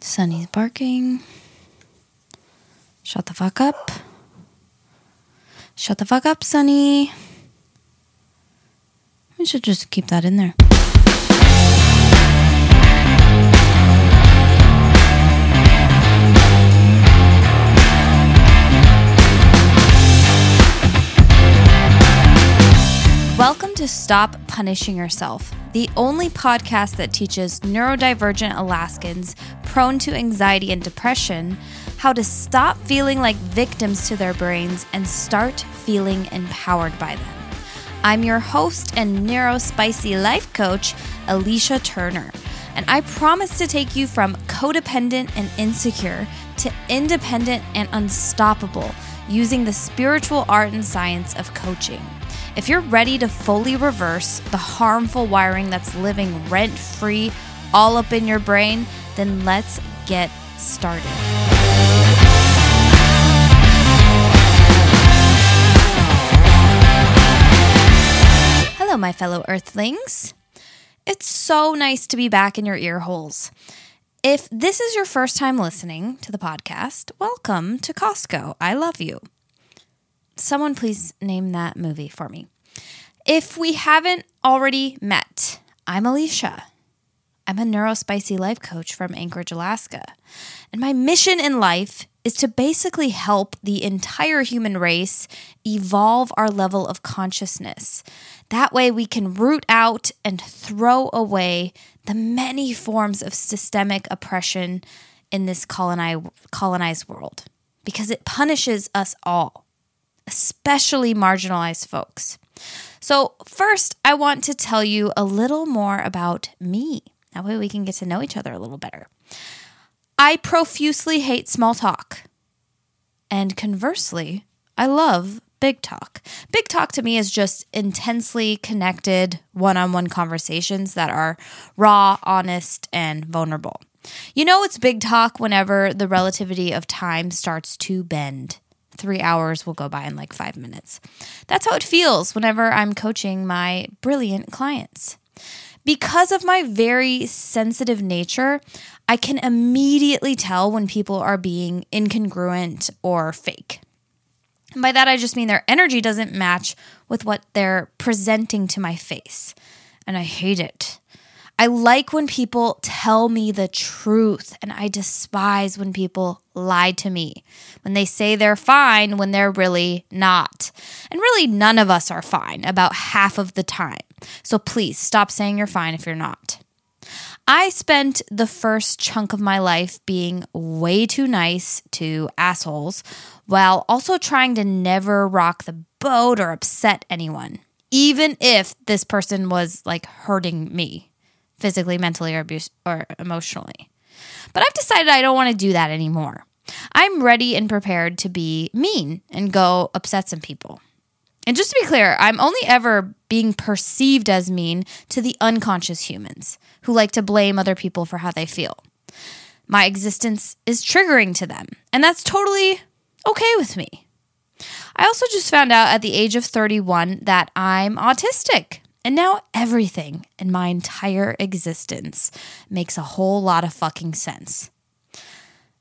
Sunny's barking. Shut the fuck up. Shut the fuck up, Sunny. We should just keep that in there. To Stop Punishing Yourself, the only podcast that teaches neurodivergent Alaskans prone to anxiety and depression how to stop feeling like victims to their brains and start feeling empowered by them. I'm your host and neurospicy life coach, Ellicia Turner, and I promise to take you from codependent and insecure to independent and unstoppable using the spiritual art and science of coaching. If you're ready to fully reverse the harmful wiring that's living rent free all up in your brain, then let's get started. Hello, my fellow earthlings. It's so nice to be back in your ear holes. If this is your first time listening to the podcast, welcome to Costco. I love you. Someone please name that movie for me. If we haven't already met, I'm Ellicia. I'm a neurospicy life coach from Anchorage, Alaska. And my mission in life is to basically help the entire human race evolve our level of consciousness. That way, we can root out and throw away the many forms of systemic oppression in this colonized world because it punishes us all especially marginalized folks. So, first, I want to tell you a little more about me. That way we can get to know each other a little better. I profusely hate small talk. And conversely, I love big talk. Big talk to me is just intensely connected one on one conversations that are raw, honest, and vulnerable. You know, it's big talk whenever the relativity of time starts to bend three hours will go by in like five minutes. That's how it feels whenever I'm coaching my brilliant clients. Because of my very sensitive nature, I can immediately tell when people are being incongruent or fake. And by that, I just mean their energy doesn't match with what they're presenting to my face. And I hate it. I like when people tell me the truth, and I despise when people lie to me, when they say they're fine when they're really not. And really, none of us are fine about half of the time. So please stop saying you're fine if you're not. I spent the first chunk of my life being way too nice to assholes while also trying to never rock the boat or upset anyone, even if this person was like hurting me physically, mentally, or abuse or emotionally. But I've decided I don't want to do that anymore. I'm ready and prepared to be mean and go upset some people. And just to be clear, I'm only ever being perceived as mean to the unconscious humans who like to blame other people for how they feel. My existence is triggering to them, and that's totally okay with me. I also just found out at the age of 31 that I'm autistic. And now everything in my entire existence makes a whole lot of fucking sense.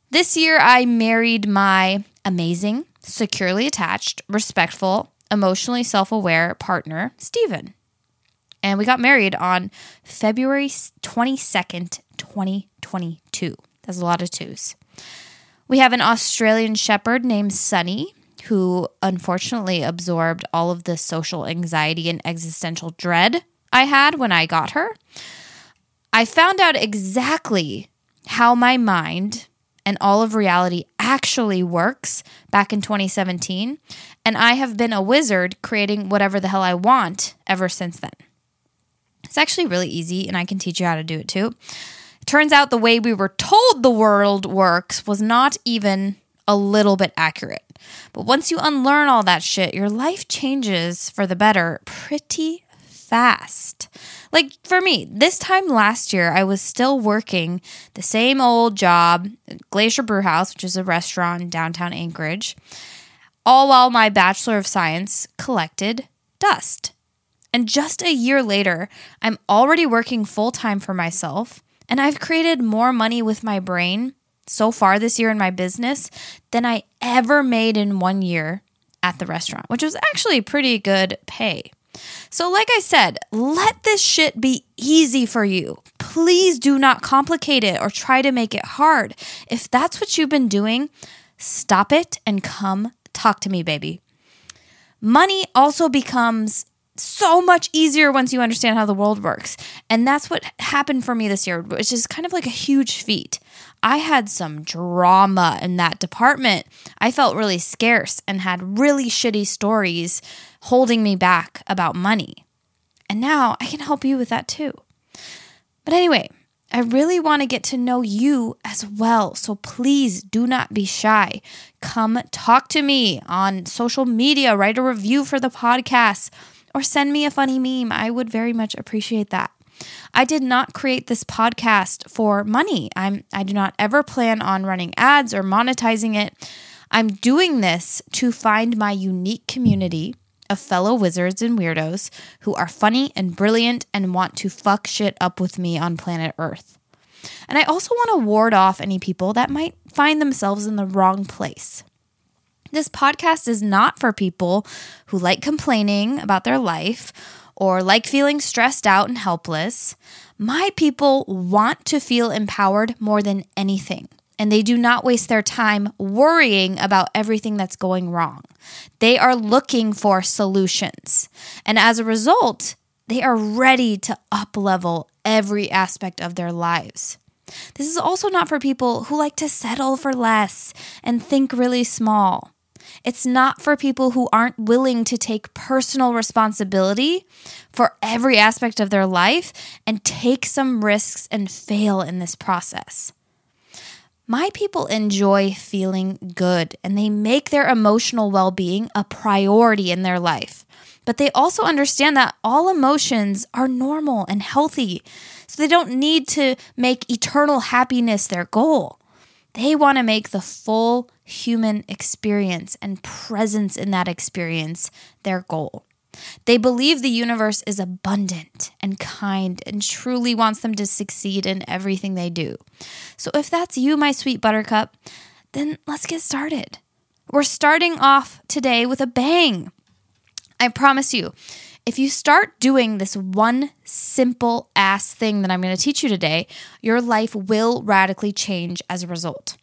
This year, I married my amazing, securely attached, respectful, emotionally self aware partner, Stephen. And we got married on February 22nd, 2022. That's a lot of twos. We have an Australian Shepherd named Sunny, who unfortunately absorbed all of the social anxiety and existential dread I had when I got her. I found out exactly how my mind and all of reality actually works back in 2017, and I have been a wizard creating whatever the hell I want ever since then. It's actually really easy, and I can teach you how to do it too. It turns out the way we were told the world works was not even a little bit accurate. But once you unlearn all that shit, your life changes for the better pretty fast. Like for me, this time last year, I was still working the same old job, Glacier Brew House, which is a restaurant in downtown Anchorage, all while my Bachelor of Science collected dust. And just a year later, I'm already working full time for myself And I've created more money with my brain so far this year in my business than I ever made in one year at the restaurant, which was actually pretty good pay. So, like I said, let this shit be easy for you. Please do not complicate it or try to make it hard. If that's what you've been doing, stop it and come talk to me, baby. Money also becomes so much easier once you understand how the world works. And that's what happened for me this year, which is kind of like a huge feat. I had some drama in that department. I felt really scarce and had really shitty stories holding me back about money. And now I can help you with that too. But anyway, I really want to get to know you as well. So please do not be shy. Come talk to me on social media, write a review for the podcast, or send me a funny meme. I would very much appreciate that. I did not create this podcast for money. I'm I do not ever plan on running ads or monetizing it. I'm doing this to find my unique community of fellow wizards and weirdos who are funny and brilliant and want to fuck shit up with me on planet Earth. And I also want to ward off any people that might find themselves in the wrong place. This podcast is not for people who like complaining about their life or like feeling stressed out and helpless. My people want to feel empowered more than anything and they do not waste their time worrying about everything that's going wrong. They are looking for solutions. And as a result, they are ready to up level every aspect of their lives. This is also not for people who like to settle for less and think really small. It's not for people who aren't willing to take personal responsibility for every aspect of their life and take some risks and fail in this process. My people enjoy feeling good and they make their emotional well being a priority in their life. But they also understand that all emotions are normal and healthy. So they don't need to make eternal happiness their goal. They want to make the full human experience and presence in that experience their goal. They believe the universe is abundant and kind and truly wants them to succeed in everything they do. So, if that's you, my sweet buttercup, then let's get started. We're starting off today with a bang. I promise you, if you start doing this one simple ass thing that I'm going to teach you today, your life will radically change as a result.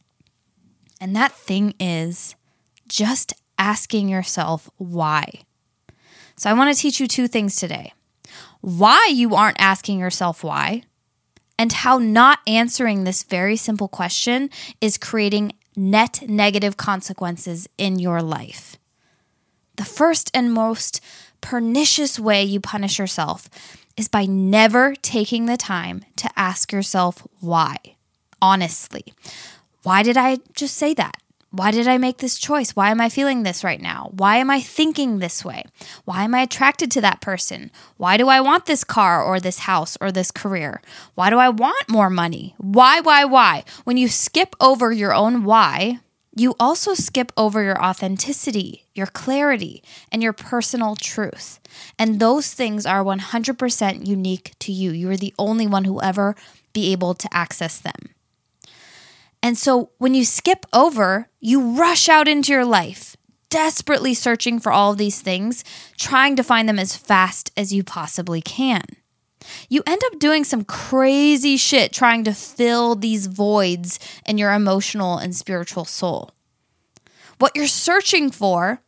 And that thing is just asking yourself why. So I want to teach you two things today why you aren't asking yourself why, and how not answering this very simple question is creating net negative consequences in your life. The first and most pernicious way you punish yourself is by never taking the time to ask yourself why. Honestly, why did I just say that? Why did I make this choice? Why am I feeling this right now? Why am I thinking this way? Why am I attracted to that person? Why do I want this car or this house or this career? Why do I want more money? Why, why, why? When you skip over your own why, you also skip over your authenticity, your clarity, and your personal truth. And those things are 100% unique to you. You are the only one who will ever be able to access them. And so when you skip over, you rush out into your life, desperately searching for all of these things, trying to find them as fast as you possibly can. You end up doing some crazy shit trying to fill these voids in your emotional and spiritual soul. What you're searching for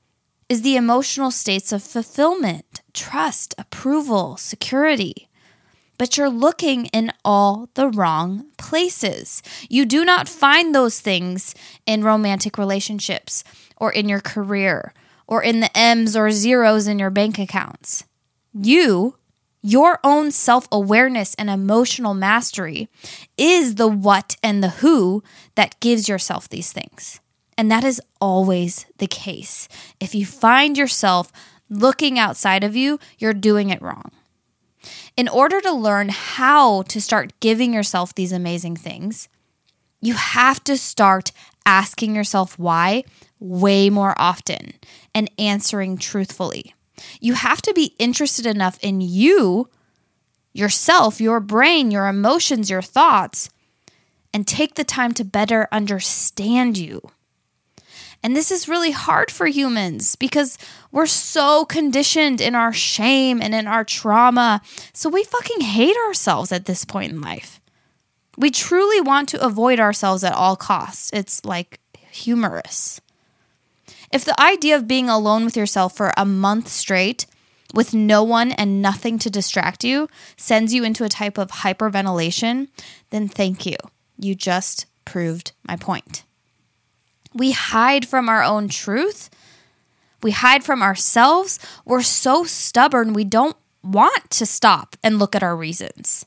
is the emotional states of fulfillment, trust, approval, security but you're looking in all the wrong places. You do not find those things in romantic relationships or in your career or in the M's or zeros in your bank accounts. You, your own self awareness and emotional mastery, is the what and the who that gives yourself these things. And that is always the case. If you find yourself looking outside of you, you're doing it wrong in order to learn how to start giving yourself these amazing things, you have to start asking yourself why way more often and answering truthfully. You have to be interested enough in you, yourself, your brain, your emotions, your thoughts, and take the time to better understand you. And this is really hard for humans because we're so conditioned in our shame and in our trauma. So we fucking hate ourselves at this point in life. We truly want to avoid ourselves at all costs. It's like humorous. If the idea of being alone with yourself for a month straight with no one and nothing to distract you sends you into a type of hyperventilation, then thank you. You just proved my point. We hide from our own truth. We hide from ourselves. We're so stubborn, we don't want to stop and look at our reasons.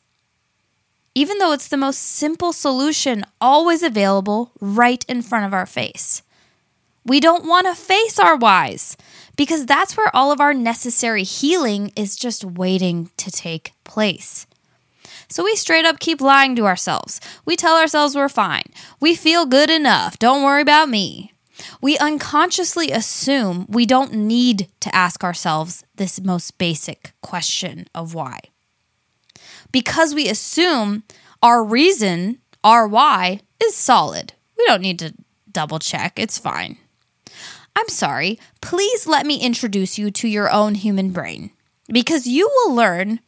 Even though it's the most simple solution always available right in front of our face. We don't want to face our whys because that's where all of our necessary healing is just waiting to take place. So we straight up keep lying to ourselves. We tell ourselves we're fine. We feel good enough. Don't worry about me. We unconsciously assume we don't need to ask ourselves this most basic question of why. Because we assume our reason, our why, is solid. We don't need to double check. It's fine. I'm sorry. Please let me introduce you to your own human brain because you will learn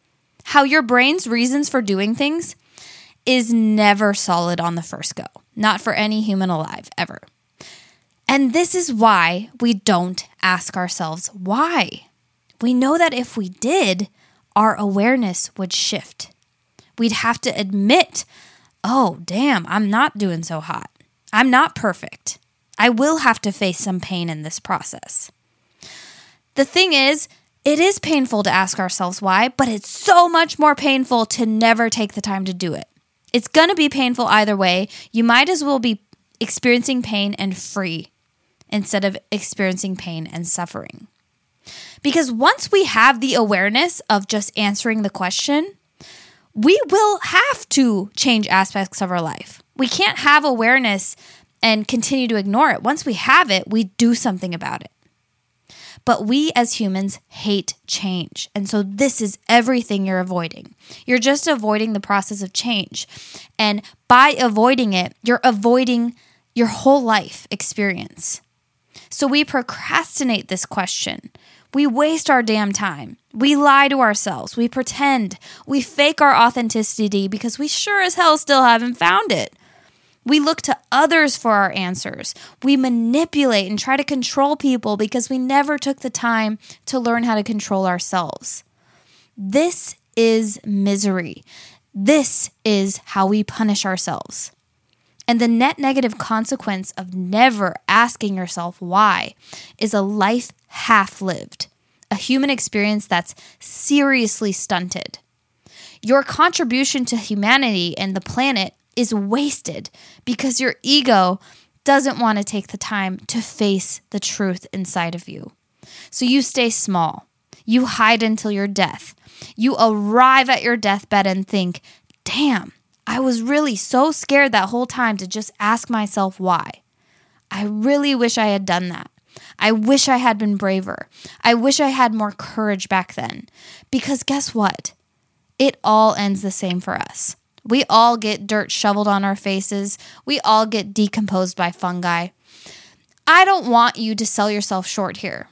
how your brain's reasons for doing things is never solid on the first go, not for any human alive ever. And this is why we don't ask ourselves why. We know that if we did, our awareness would shift. We'd have to admit, oh, damn, I'm not doing so hot. I'm not perfect. I will have to face some pain in this process. The thing is, it is painful to ask ourselves why, but it's so much more painful to never take the time to do it. It's going to be painful either way. You might as well be experiencing pain and free instead of experiencing pain and suffering. Because once we have the awareness of just answering the question, we will have to change aspects of our life. We can't have awareness and continue to ignore it. Once we have it, we do something about it. But we as humans hate change. And so this is everything you're avoiding. You're just avoiding the process of change. And by avoiding it, you're avoiding your whole life experience. So we procrastinate this question. We waste our damn time. We lie to ourselves. We pretend. We fake our authenticity because we sure as hell still haven't found it. We look to others for our answers. We manipulate and try to control people because we never took the time to learn how to control ourselves. This is misery. This is how we punish ourselves. And the net negative consequence of never asking yourself why is a life half lived, a human experience that's seriously stunted. Your contribution to humanity and the planet is wasted because your ego doesn't want to take the time to face the truth inside of you. So you stay small. You hide until your death. You arrive at your deathbed and think, damn, I was really so scared that whole time to just ask myself why. I really wish I had done that. I wish I had been braver. I wish I had more courage back then. Because guess what? It all ends the same for us. We all get dirt shoveled on our faces. We all get decomposed by fungi. I don't want you to sell yourself short here.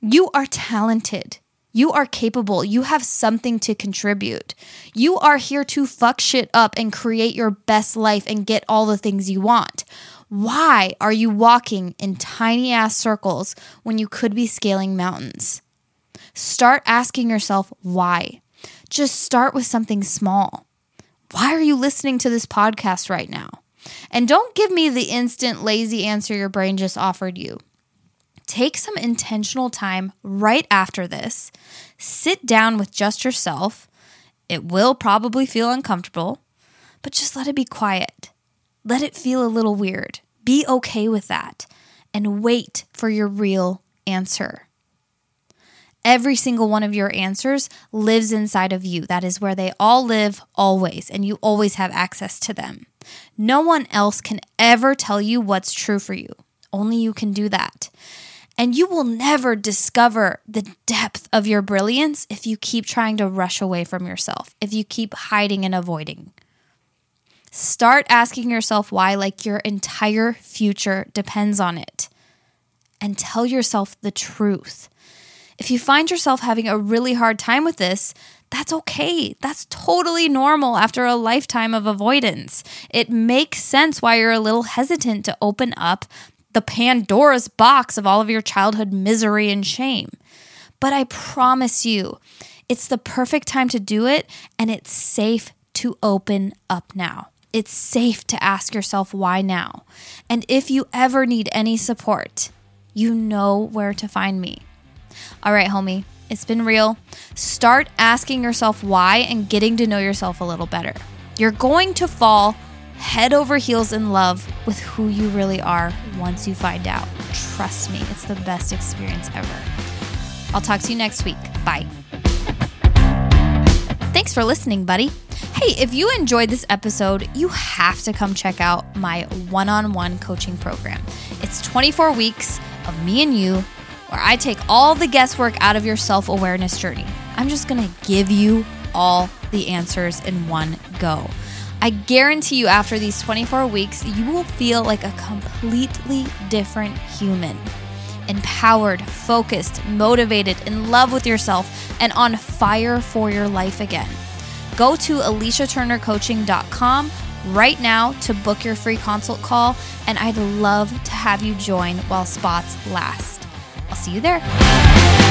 You are talented. You are capable. You have something to contribute. You are here to fuck shit up and create your best life and get all the things you want. Why are you walking in tiny ass circles when you could be scaling mountains? Start asking yourself why. Just start with something small. Why are you listening to this podcast right now? And don't give me the instant lazy answer your brain just offered you. Take some intentional time right after this. Sit down with just yourself. It will probably feel uncomfortable, but just let it be quiet. Let it feel a little weird. Be okay with that and wait for your real answer. Every single one of your answers lives inside of you. That is where they all live always, and you always have access to them. No one else can ever tell you what's true for you. Only you can do that. And you will never discover the depth of your brilliance if you keep trying to rush away from yourself, if you keep hiding and avoiding. Start asking yourself why, like your entire future depends on it. And tell yourself the truth. If you find yourself having a really hard time with this, that's okay. That's totally normal after a lifetime of avoidance. It makes sense why you're a little hesitant to open up the Pandora's box of all of your childhood misery and shame. But I promise you, it's the perfect time to do it, and it's safe to open up now. It's safe to ask yourself why now. And if you ever need any support, you know where to find me. All right, homie, it's been real. Start asking yourself why and getting to know yourself a little better. You're going to fall head over heels in love with who you really are once you find out. Trust me, it's the best experience ever. I'll talk to you next week. Bye. Thanks for listening, buddy. Hey, if you enjoyed this episode, you have to come check out my one on one coaching program. It's 24 weeks of me and you, where I take all the guesswork out of your self awareness journey. I'm just gonna give you all the answers in one go. I guarantee you, after these 24 weeks, you will feel like a completely different human. Empowered, focused, motivated, in love with yourself, and on fire for your life again. Go to elliciaturnercoaching.com right now to book your free consult call, and I'd love to have you join while spots last. I'll see you there.